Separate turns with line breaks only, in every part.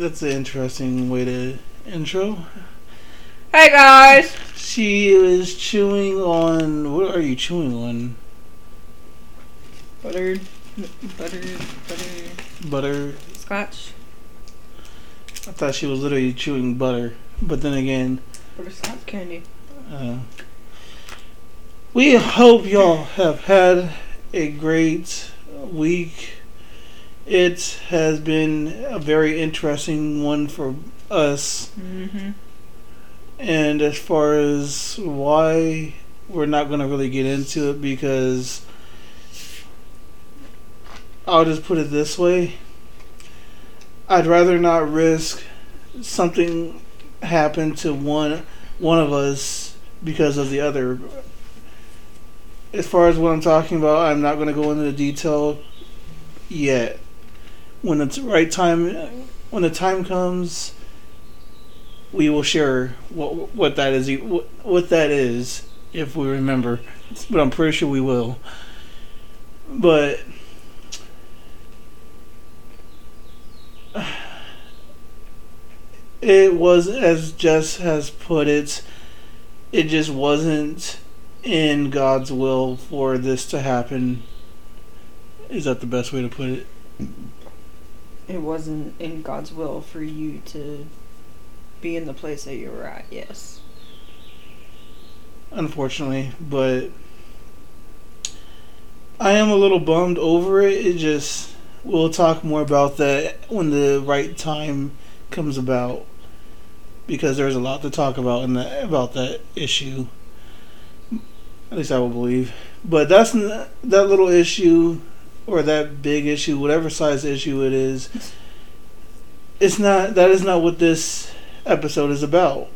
That's an interesting way to intro.
Hey guys!
She is chewing on. What are you chewing on?
Buttered, Butter. buttered
Butter.
scotch.
I thought she was literally chewing butter, but then again,
Butterscotch candy.
uh, we hope y'all have had a great week. It has been a very interesting one for us.
Mm-hmm.
And as far as why, we're not going to really get into it because I'll just put it this way. I'd rather not risk something happen to one one of us because of the other. As far as what I'm talking about, I'm not going to go into the detail yet. When it's right time, when the time comes, we will share what what that is what, what that is if we remember. But i'm pretty sure we will. But it was as jess has put it it just wasn't in god's will for this to happen. Is that the best way to put it
It wasn't in God's will for you to be in the place that you were at, yes.
unfortunately, but I am a little bummed over it. It just we'll talk more about that when the right time comes about because there's a lot to talk about in that about that issue. At least I will believe. But that's that little issue or that big issue, whatever size issue it is. It's not that is not what this episode is about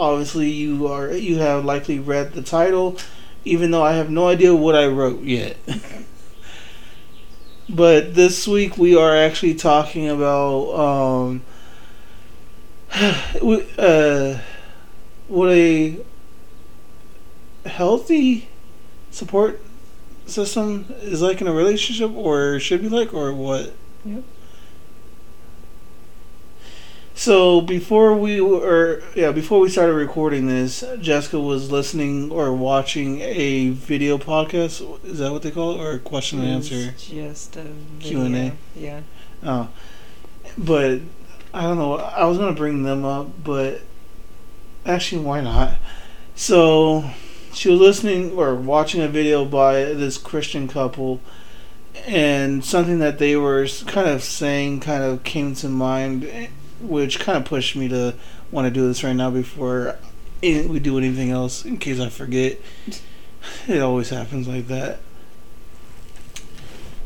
obviously you are you have likely read the title even though i have no idea what i wrote yet but this week we are actually talking about um uh what a healthy support system is like in a relationship or should be like or what
Yep.
so before we were, yeah, before we started recording this, Jessica was listening or watching a video podcast. Is that what they call it, or question and answer?
Just a
Q&A.
Yeah.
Oh, but I don't know. I was gonna bring them up, but actually, why not? So she was listening or watching a video by this Christian couple, and something that they were kind of saying kind of came to mind, which kind of pushed me to want to do this right now before we do anything else, in case I forget. It always happens like that.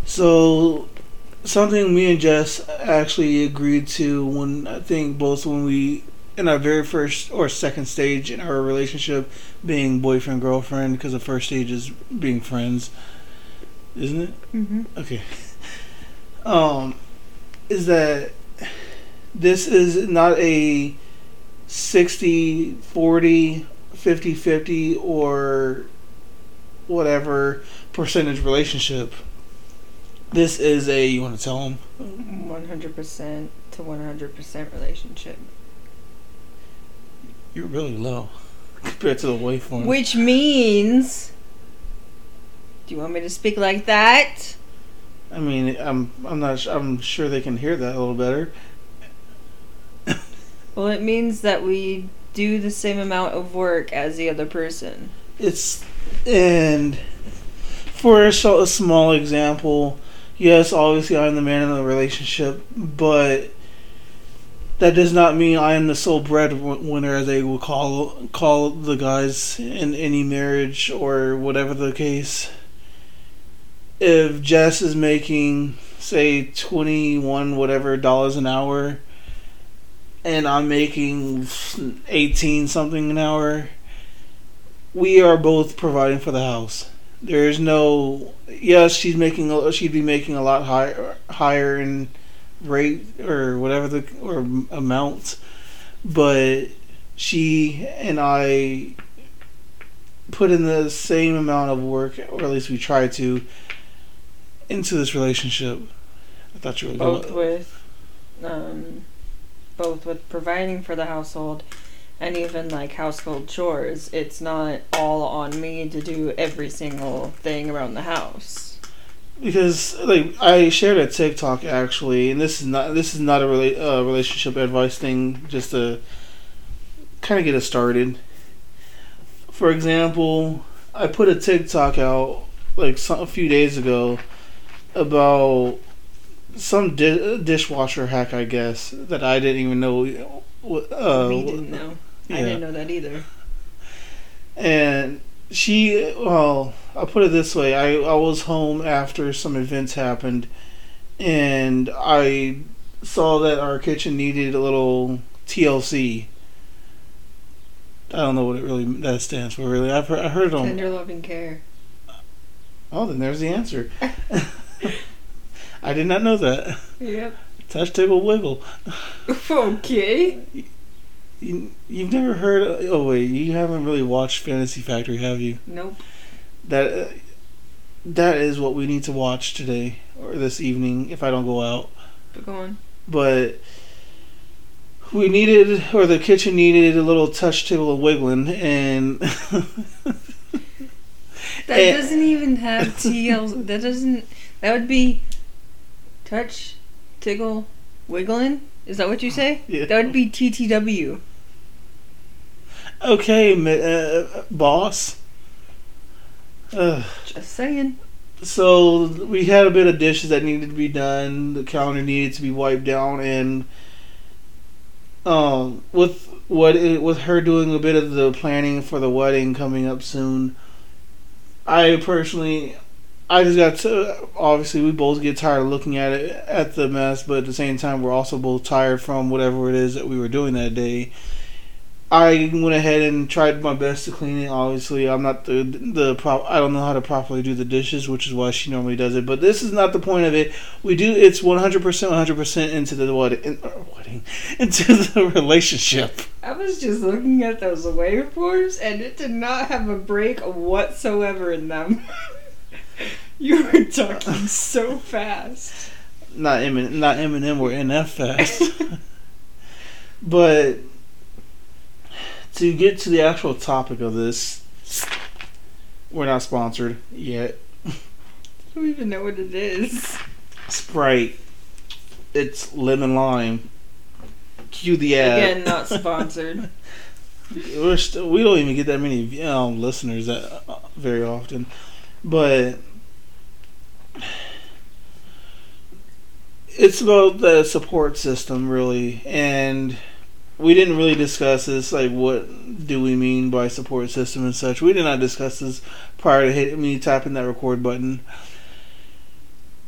So something me and Jess actually agreed to when I think both when we in our very first or second stage in our relationship being boyfriend girlfriend because the first stage is being friends, isn't it?
Mm-hmm.
Okay. Um, is that this is not a 60 40 50 50 or whatever percentage relationship. This is a you want to tell them
100% to 100% relationship.
You're really low compared to the waveform.
Which means. Do you want me to speak like that?
I mean, I'm I'm not su- I'm sure they can hear that a little better.
Well, it means that we do the same amount of work as the other person.
It's and for a small example, yes, obviously I'm the man in the relationship, but that does not mean I am the sole breadwinner, as they will call call the guys in any marriage or whatever the case. If Jess is making say twenty one whatever dollars an hour, and I'm making eighteen something an hour, we are both providing for the house. There's no yes, she's making she'd be making a lot higher higher in rate or whatever the or amount, but she and I put in the same amount of work, or at least we try to, into this relationship. I thought you were
Both
going.
with um, both with providing for the household and even like household chores. It's not all on me to do every single thing around the house.
Because like I shared a TikTok actually, and this is not this is not a rela- uh, relationship advice thing, just to kind of get us started. For example, I put a TikTok out like some, a few days ago about some di- dishwasher hack, I guess, that I didn't even know. Uh,
we didn't know. I didn't know that either.
And she, well, I'll put it this way: I I was home after some events happened, and I saw that our kitchen needed a little TLC. I don't know what it really that stands for. Really, I've heard, I heard it on.
Tender loving care.
Oh, then there's the answer. I did not know that.
Yep.
Touch, tickle, wiggle.
Okay.
You, you've never heard? Oh wait, you haven't really watched Fantasy Factory, have you?
Nope.
That that is what we need to watch today or this evening if I don't go out.
But go on.
But we needed, or the kitchen needed a little touch, and wiggling, and
That
Eh.
doesn't even have TL. that doesn't. That would be touch, tickle, wiggling. Is that what you say?
Yeah.
That would be TTW.
okay, uh, boss. Ugh.
Just saying.
so we had a bit of dishes that needed to be done. The counter needed to be wiped down, and um, with what it, with her doing a bit of the planning for the wedding coming up soon, I personally, I just got to. Obviously, we both get tired of looking at it at the mess, but at the same time, we're also both tired from whatever it is that we were doing that day. I went ahead and tried my best to clean it. Obviously, I'm not the the prop. I don't know how to properly do the dishes, which is why she normally does it. But this is not the point of it. We do. It's 100 percent, 100 percent into the wedding, in, uh, wedding, into the relationship.
I was just looking at those waveforms, and it did not have a break whatsoever in them. you were talking so fast.
Not Eminem, not Eminem or NF fast. but to get to the actual topic of this, we're not sponsored yet.
I don't even know what it is.
Sprite. It's lemon lime. Cue the ad.
Again, not sponsored.
We're st- we don't even get that many um, listeners that uh, very often, but it's about the support system really, and we didn't really discuss this. Like, what do we mean by support system and such? We did not discuss this prior to hitting me tapping that record button.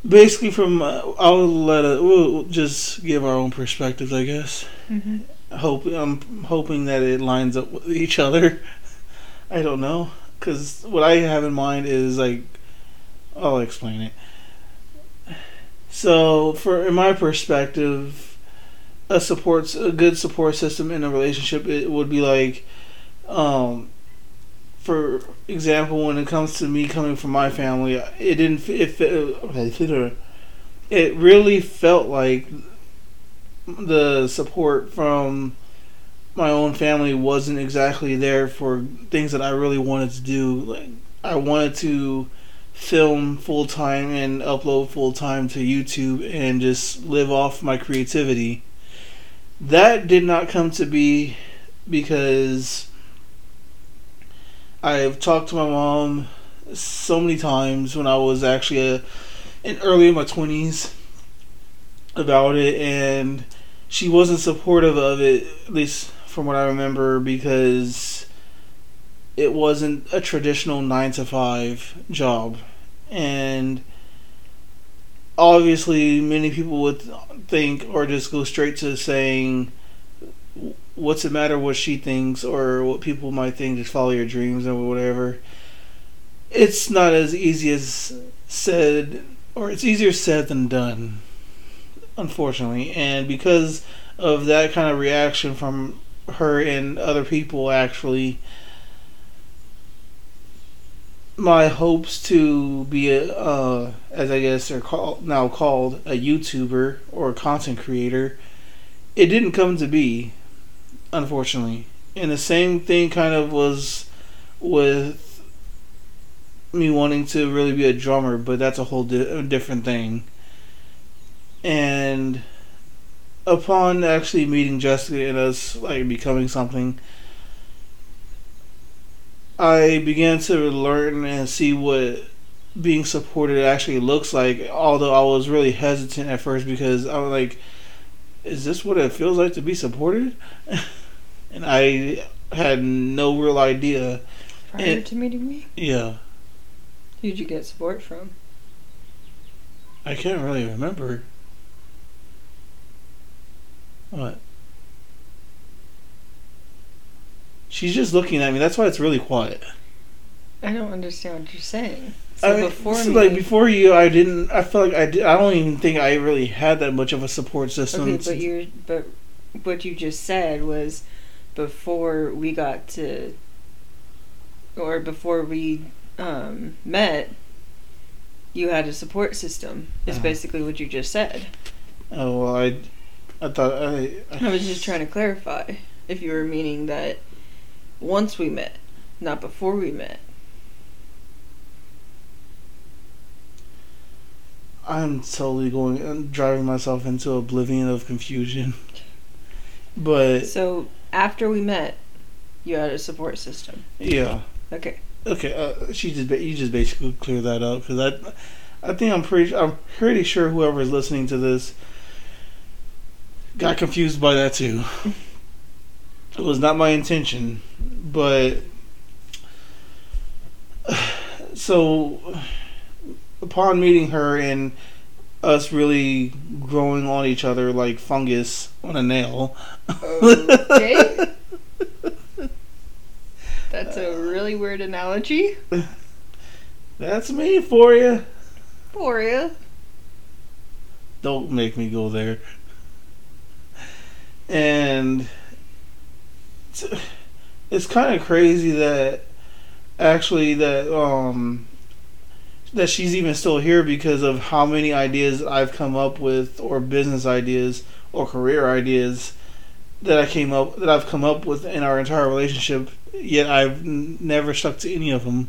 Basically, from uh, I'll let it. We'll just give our own perspectives, I guess
hmm
hope I'm hoping that it lines up with each other. I don't know because what I have in mind is like I'll explain it. So, for in my perspective, a supports a good support system in a relationship it would be like, um, for example, when it comes to me coming from my family, it didn't fit. It, it really felt like the support from my own family wasn't exactly there for things that I really wanted to do. Like I wanted to film full time and upload full time to YouTube and just live off my creativity. That did not come to be because I've talked to my mom so many times when I was actually a, in early in my twenties about it and she wasn't supportive of it at least from what I remember because it wasn't a traditional 9 to 5 job. And obviously many people would think or just go straight to saying what's the matter what she thinks or what people might think just follow your dreams or whatever. It's not as easy as said or it's easier said than done unfortunately. And because of that kind of reaction from her and other people actually my hopes to be a uh, as I guess they're called now called a YouTuber or a content creator it didn't come to be, unfortunately. And the same thing kind of was with me wanting to really be a drummer, but that's a whole di- different thing. And upon actually meeting Jessica and us like becoming something, I began to learn and see what being supported actually looks like. Although I was really hesitant at first because I was like, "Is this what it feels like to be supported?" and I had no real idea.
Prior
And-
to meeting me,
Yeah,
who'd you get support from?
I can't really remember. What? She's just looking at me. That's why it's really quiet.
I don't understand what you're saying. So
I,
before
so,
me,
like before you, I didn't. I felt like I did. I don't even think I really had that much of a support system.
okay, but you but what you just said was before we got to or before we um, met, you had a support system. Is
Uh-huh.
basically what you just said.
oh well, I, I thought I.
I was just trying to clarify if you were meaning that once we met, not before we met.
I'm totally going I'm driving myself into oblivion of confusion. But
So after we met, you had a support system.
yeah,
Okay.
okay. Uh, she just ba- you just basically clear that up because I, I think I'm pretty I'm pretty sure whoever is listening to this got confused by that too. It was not my intention, but so upon meeting her and us really growing on each other like fungus on a nail.
Okay. That's a really weird analogy
That's me for you.
for you.
Don't make me go there. And it's, it's kind of crazy that actually that um that she's even still here because of how many ideas I've come up with or business ideas or career ideas that I came up that I've come up with in our entire relationship yet I've n- never stuck to any of them.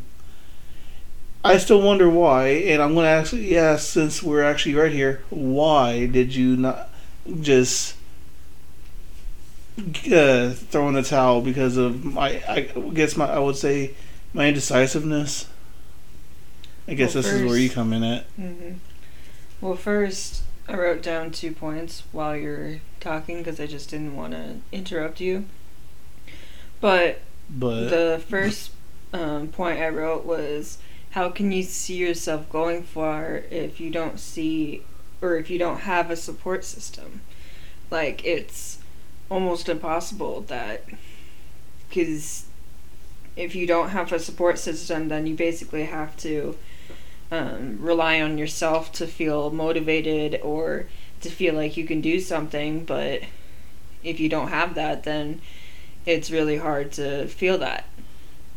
I still wonder why, and I'm going to actually yeah since we're actually right here, why did you not just uh, throw in the towel because of my, I guess my, I would say my indecisiveness. I guess
Well,
this is where you come in at.
hmm Well, first, I wrote down two points while you're talking because I just didn't want to interrupt you. But
But
the first um, point I wrote was how can you see yourself going far if you don't see or if you don't have a support system? Like, it's almost impossible that because if you don't have a support system, then you basically have to um, rely on yourself to feel motivated or to feel like you can do something. But if you don't have that, then it's really hard to feel that.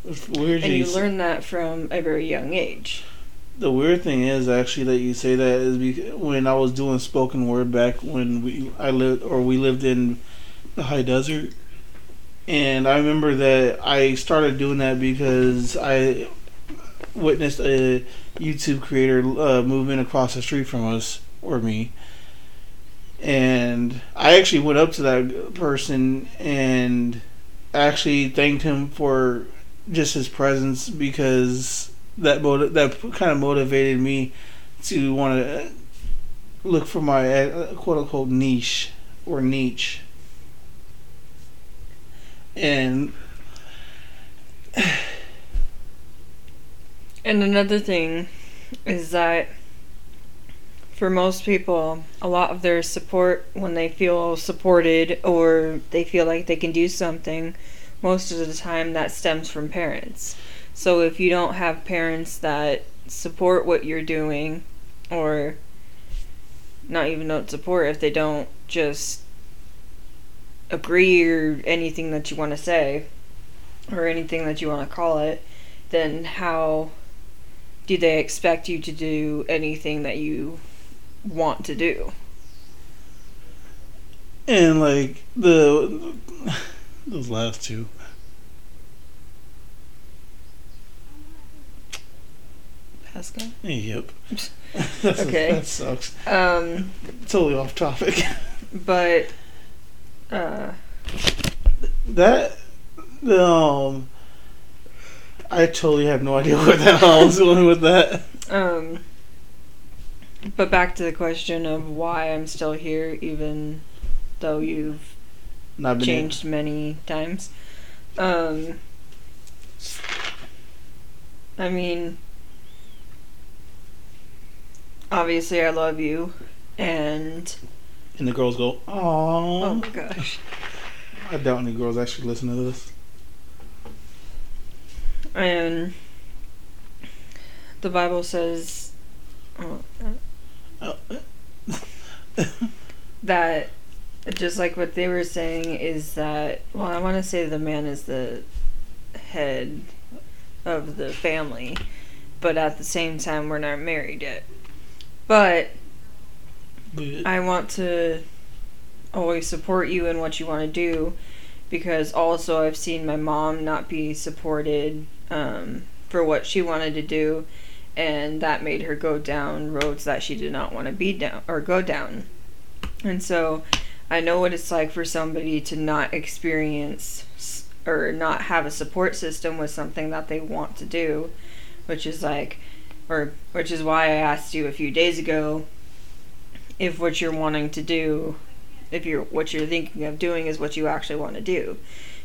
weird
And you learn that from a very young age.
The weird thing is actually that you say that is because when I was doing spoken word back when we I lived or we lived in the high desert, and I remember that I started doing that because I witnessed a YouTube creator uh, moving across the street from us or me, and I actually went up to that person and actually thanked him for just his presence because that motiv- that kind of motivated me to want to look for my uh, quote unquote niche or niche. And
And another thing is that for most people, a lot of their support when they feel supported or they feel like they can do something, most of the time that stems from parents. So if you don't have parents that support what you're doing or not even don't support if they don't just agree or anything that you want to say or anything that you want to call it, then how do they expect you to do anything that you want to do?
and like the those last two.
Pascal.
Yep.
Okay.
that sucks.
Um,
Totally off topic.
but uh,
That um, I totally have no idea where the hell I was going with that.
um, but back to the question of why I'm still here, even though you've
Not been
changed many times. Um, I mean, obviously, I love you, and
And the girls go,
oh
"Oh,
my gosh,
I doubt any girls actually listen to this."
and the Bible says oh,
Oh,
that just like what they were saying is that well i want to say the man is the head of the family but at the same time we're not married yet. But- i want to always support you in what you want to do because also i've seen my mom not be supported um, for what she wanted to do and that made her go down roads that she did not want to be down or go down. And so I know what it's like for somebody to not experience or not have a support system with something that they want to do, which is like, or which is why I asked you a few days ago if what you're wanting to do, if you're what you're thinking of doing is what you actually want to do,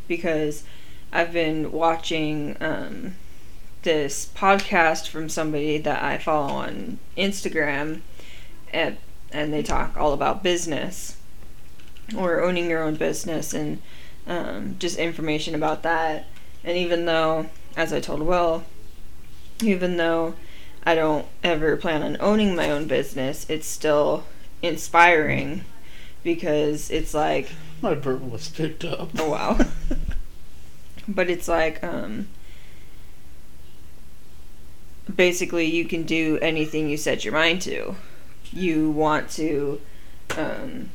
because I've been watching um, this podcast from somebody that I follow on Instagram, and and they talk all about business or owning your own business and um, just information about that. And even though, as I told Will, even though I don't ever plan on owning my own business, it's still inspiring because it's like,
My burp was picked up.
oh wow. but it's like, um, basically, you can do anything you set your mind to. You want to, um,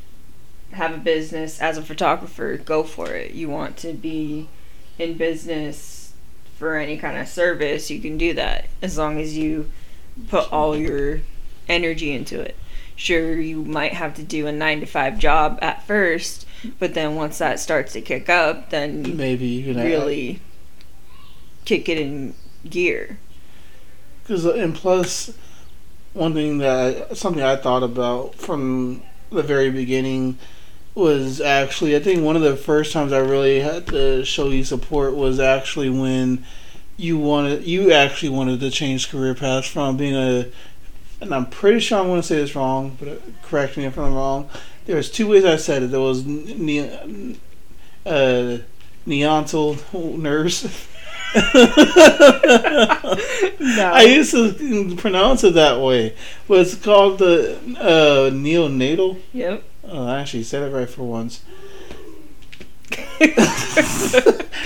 have a business as a photographer, go for it. You want to be in business for any kind of service, you can do that as long as you put all your energy into it. Sure, you might have to do a 9 to 5 job at first, but then once that starts to kick up, then
Maybe you can
really kick it in gear.
Because uh, and plus, one thing that something I thought about from the very beginning was actually I think one of the first times I really had to show you support was actually when you wanted you actually wanted to change career paths from being a and I'm pretty sure I'm going to say this wrong, but correct me if I'm wrong. There was two ways I said it. There was ne- uh, neontal nurse. I used to pronounce it that way, but it's called the uh, neonatal.
Yep.
Oh, I actually said it right for once.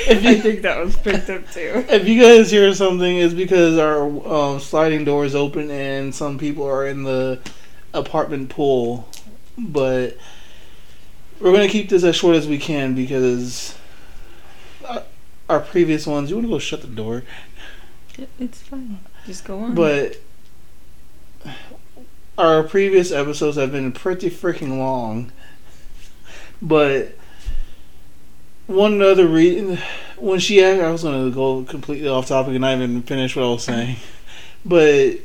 I think that was picked up too.
If you guys hear something, it's because our um, sliding door is open and some people are in the apartment pool. But we're gonna keep this as short as we can because our, our previous ones. You want to go shut the door?
It's fine. Just go on.
But our previous episodes have been pretty freaking long. But one other reason, when she, asked, I was going to go completely off topic and not even finish what I was saying. But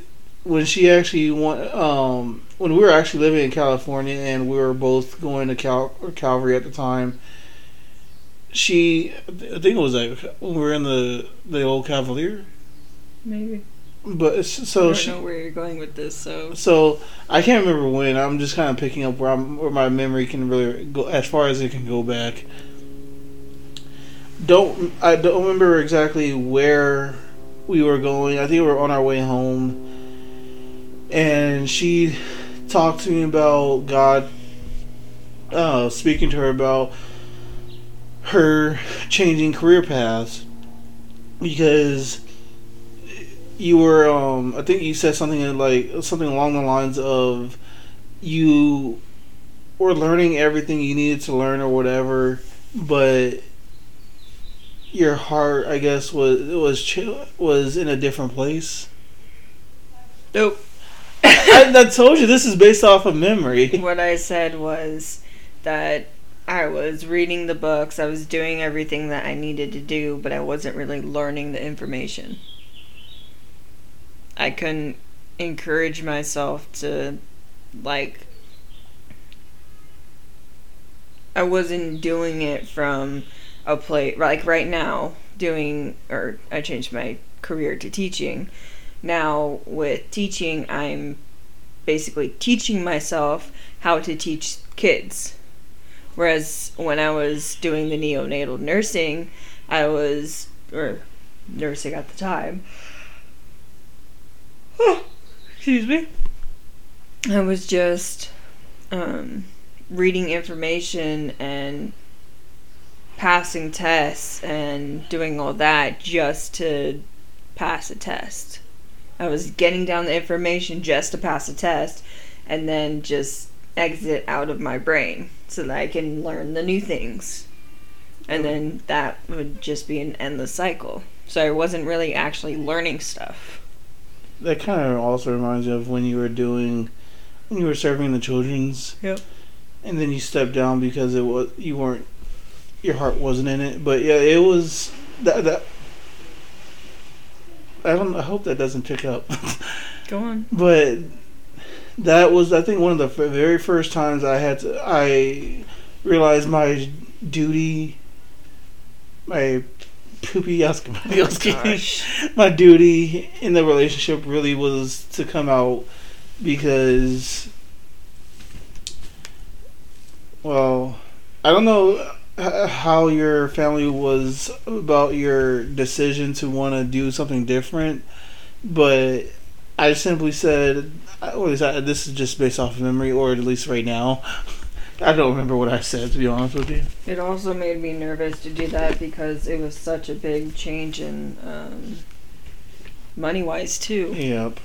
when she actually went, um, when we were actually living in California and we were both going to Cal- Calvary at the time, she, I think it was like when we were in the the old Cavalier.
Maybe.
But it's-
I
so
don't
she,
know where you're going with this, so
so I can't remember when. I'm just kind of picking up where I'm where my memory can really go as far as it can go back. Don't I don't remember exactly where we were going. I think we were on our way home, and she talked to me about God. Uh, speaking to her about her changing career paths because you were um I think you said something like something along the lines of you were learning everything you needed to learn or whatever, but your heart, I guess, was was was in a different place.
Nope.
I, I told you this is based off of memory.
What I said was that I was reading the books, I was doing everything that I needed to do, but I wasn't really learning the information. I couldn't encourage myself to, like, I wasn't doing it from a play, like right now, doing, or I changed my career to teaching. Now, with teaching, I'm basically teaching myself how to teach kids. Whereas when I was doing the neonatal nursing, I was, or nursing at the time, excuse me, I was just um, reading information and passing tests and doing all that just to pass a test. I was getting down the information just to pass a test and then just exit out of my brain so that I can learn the new things. And then that would just be an endless cycle. So I wasn't really actually learning stuff.
That kind of also reminds me of when you were doing, when you were serving the children's.
Yep.
And then you stepped down because it was you weren't, your heart wasn't in it. But yeah, it was that that. I don't. I hope that doesn't pick up.
Go on.
But that was, I think, one of the very first times I had to. I realized my duty, my poopy oh
gosh.
my duty in the relationship really was to come out because, well, I don't know how your family was about your decision to want to do something different, but I simply said, or at least this is just based off of memory, or at least right now. I don't remember what I said, to be honest with you.
It also made me nervous to do that because it was such a big change in um, money wise, too.
Yep.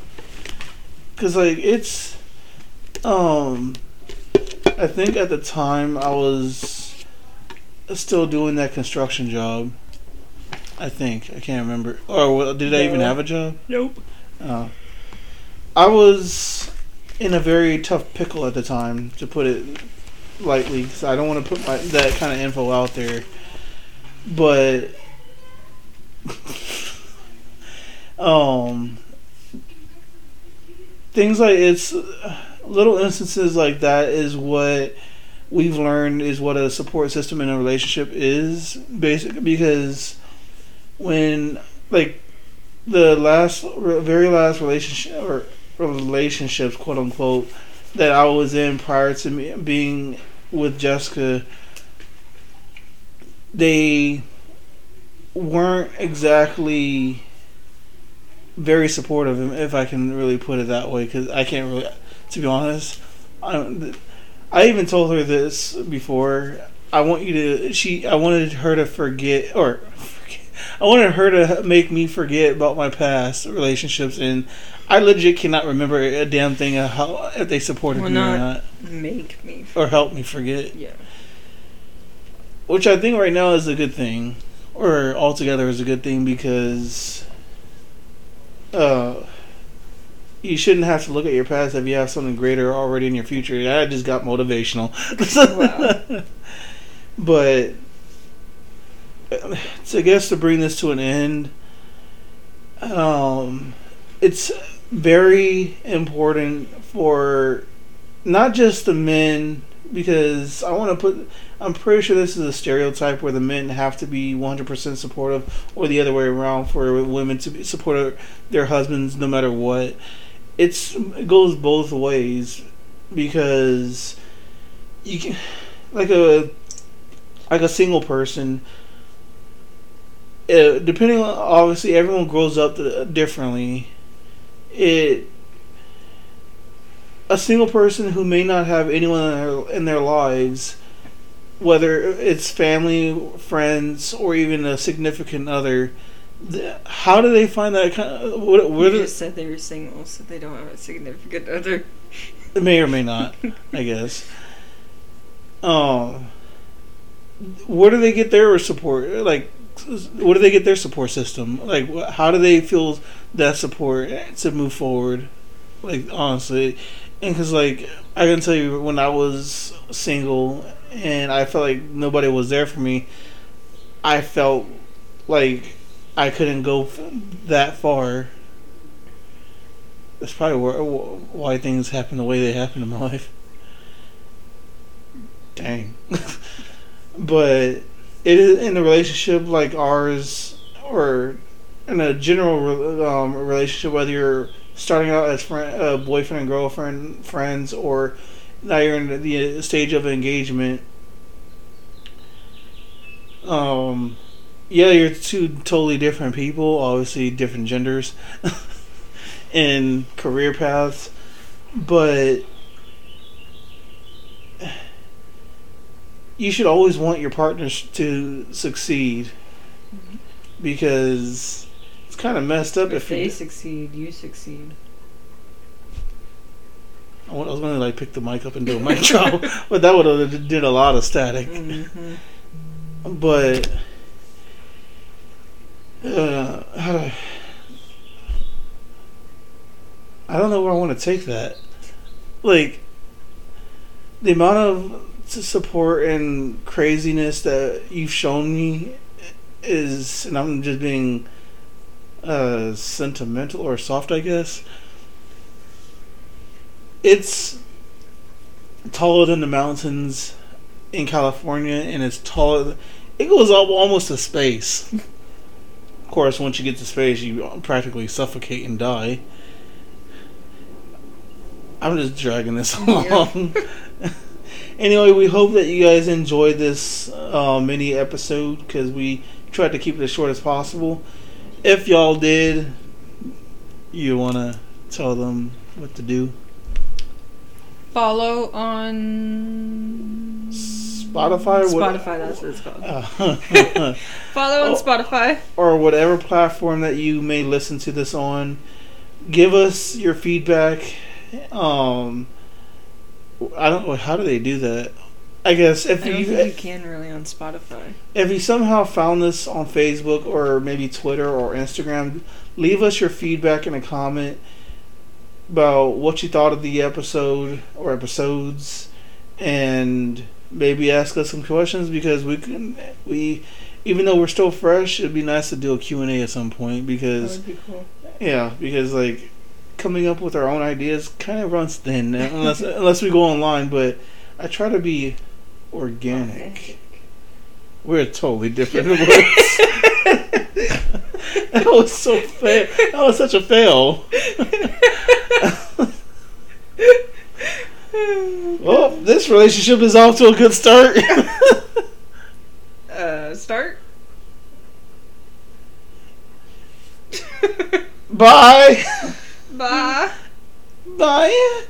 Cause like it's, um, I think at the time I was still doing that construction job. I think I can't remember. Or well, did I even have a job?
Nope.
Oh. I was in a very tough pickle at the time, to put it lightly, because I don't want to put my that kind of info out there. But um, things like it's little instances like that is what we've learned is what a support system in a relationship is, basically because when like the last very last relationship or relationships quote unquote that I was in prior to me being with Jessica they weren't exactly very supportive if I can really put it that way cuz I can't really to be honest I don't I even told her this before I want you to she I wanted her to forget or I wanted her to make me forget about my past relationships, and I legit cannot remember a damn thing of how if they supported
Well,
me or
not- Make me.
or helped me forget.
Yeah.
Which I think right now is a good thing, or altogether is a good thing because, uh, you shouldn't have to look at your past if you have something greater already in your future. I just got motivational. But so I guess to bring this to an end, um, it's very important for not just the men because I want to put. I'm pretty sure this is a stereotype where the men have to be 100% supportive, or the other way around for women to be supportive their husbands no matter what. It's it goes both ways because you can like a like a single person uh, depending on obviously everyone grows up differently. It a single person who may not have anyone in their, in their lives whether it's family friends or even a significant other th- how do they find that kind of what, what
you just said they were single, so they don't have a significant other.
may or may not i guess um, where do they get their support? Like, where do they get their support system? Like, how do they feel that support to move forward? Like, honestly, and because like I can tell you, when I was single and I felt like nobody was there for me, I felt like I couldn't go that far. That's probably where, why things happen the way they happen in my life. Dang. but it is in a relationship like ours, or in a general um, relationship, whether you're starting out as friend, uh, boyfriend and girlfriend, friends, or now you're in the stage of engagement. Um, yeah, you're two totally different people, obviously different genders, and career paths, but you should always want your partners to succeed because it's kind of messed up
If
if,
they
you.
succeed, you succeed.
I was going to like pick the mic up and do a mic drop, but that would have did a lot of static.
hmm
But uh, I, I don't know where I want to take that. Like the amount of support and craziness that you've shown me is, and I'm just being uh, sentimental or soft, I guess. It's taller than the mountains in California, and it's taller. It goes up almost to space. Of course, once you get to space, you practically suffocate and die. I'm just dragging this along. anyway, we hope that you guys enjoyed this uh, mini episode because we tried to keep it as short as possible. If y'all did, you want to tell them what to do.
Follow on
Spotify, what-
Spotify, that's what it's called.
Uh,
Follow on
Oh.
Spotify.
or whatever platform that you may listen to this on. Give us your feedback. Um, I don't know how do they do that. I guess if
I
you
you can really on Spotify.
if you somehow found this on Facebook or maybe Twitter or Instagram, leave us your feedback in a comment about what you thought of the episode or episodes, and maybe ask us some questions because we can we even though we're still fresh, it'd be nice to do a Q and A at some point
That
because
would be cool.
yeah, because like coming up with our own ideas kind of runs thin uh, unless unless we go online. But I try to be organic. We're totally different. words. that was so fail. That was such a fail. well, this relationship is off to a good start.
uh, start.
Bye.
Bye.
Bye.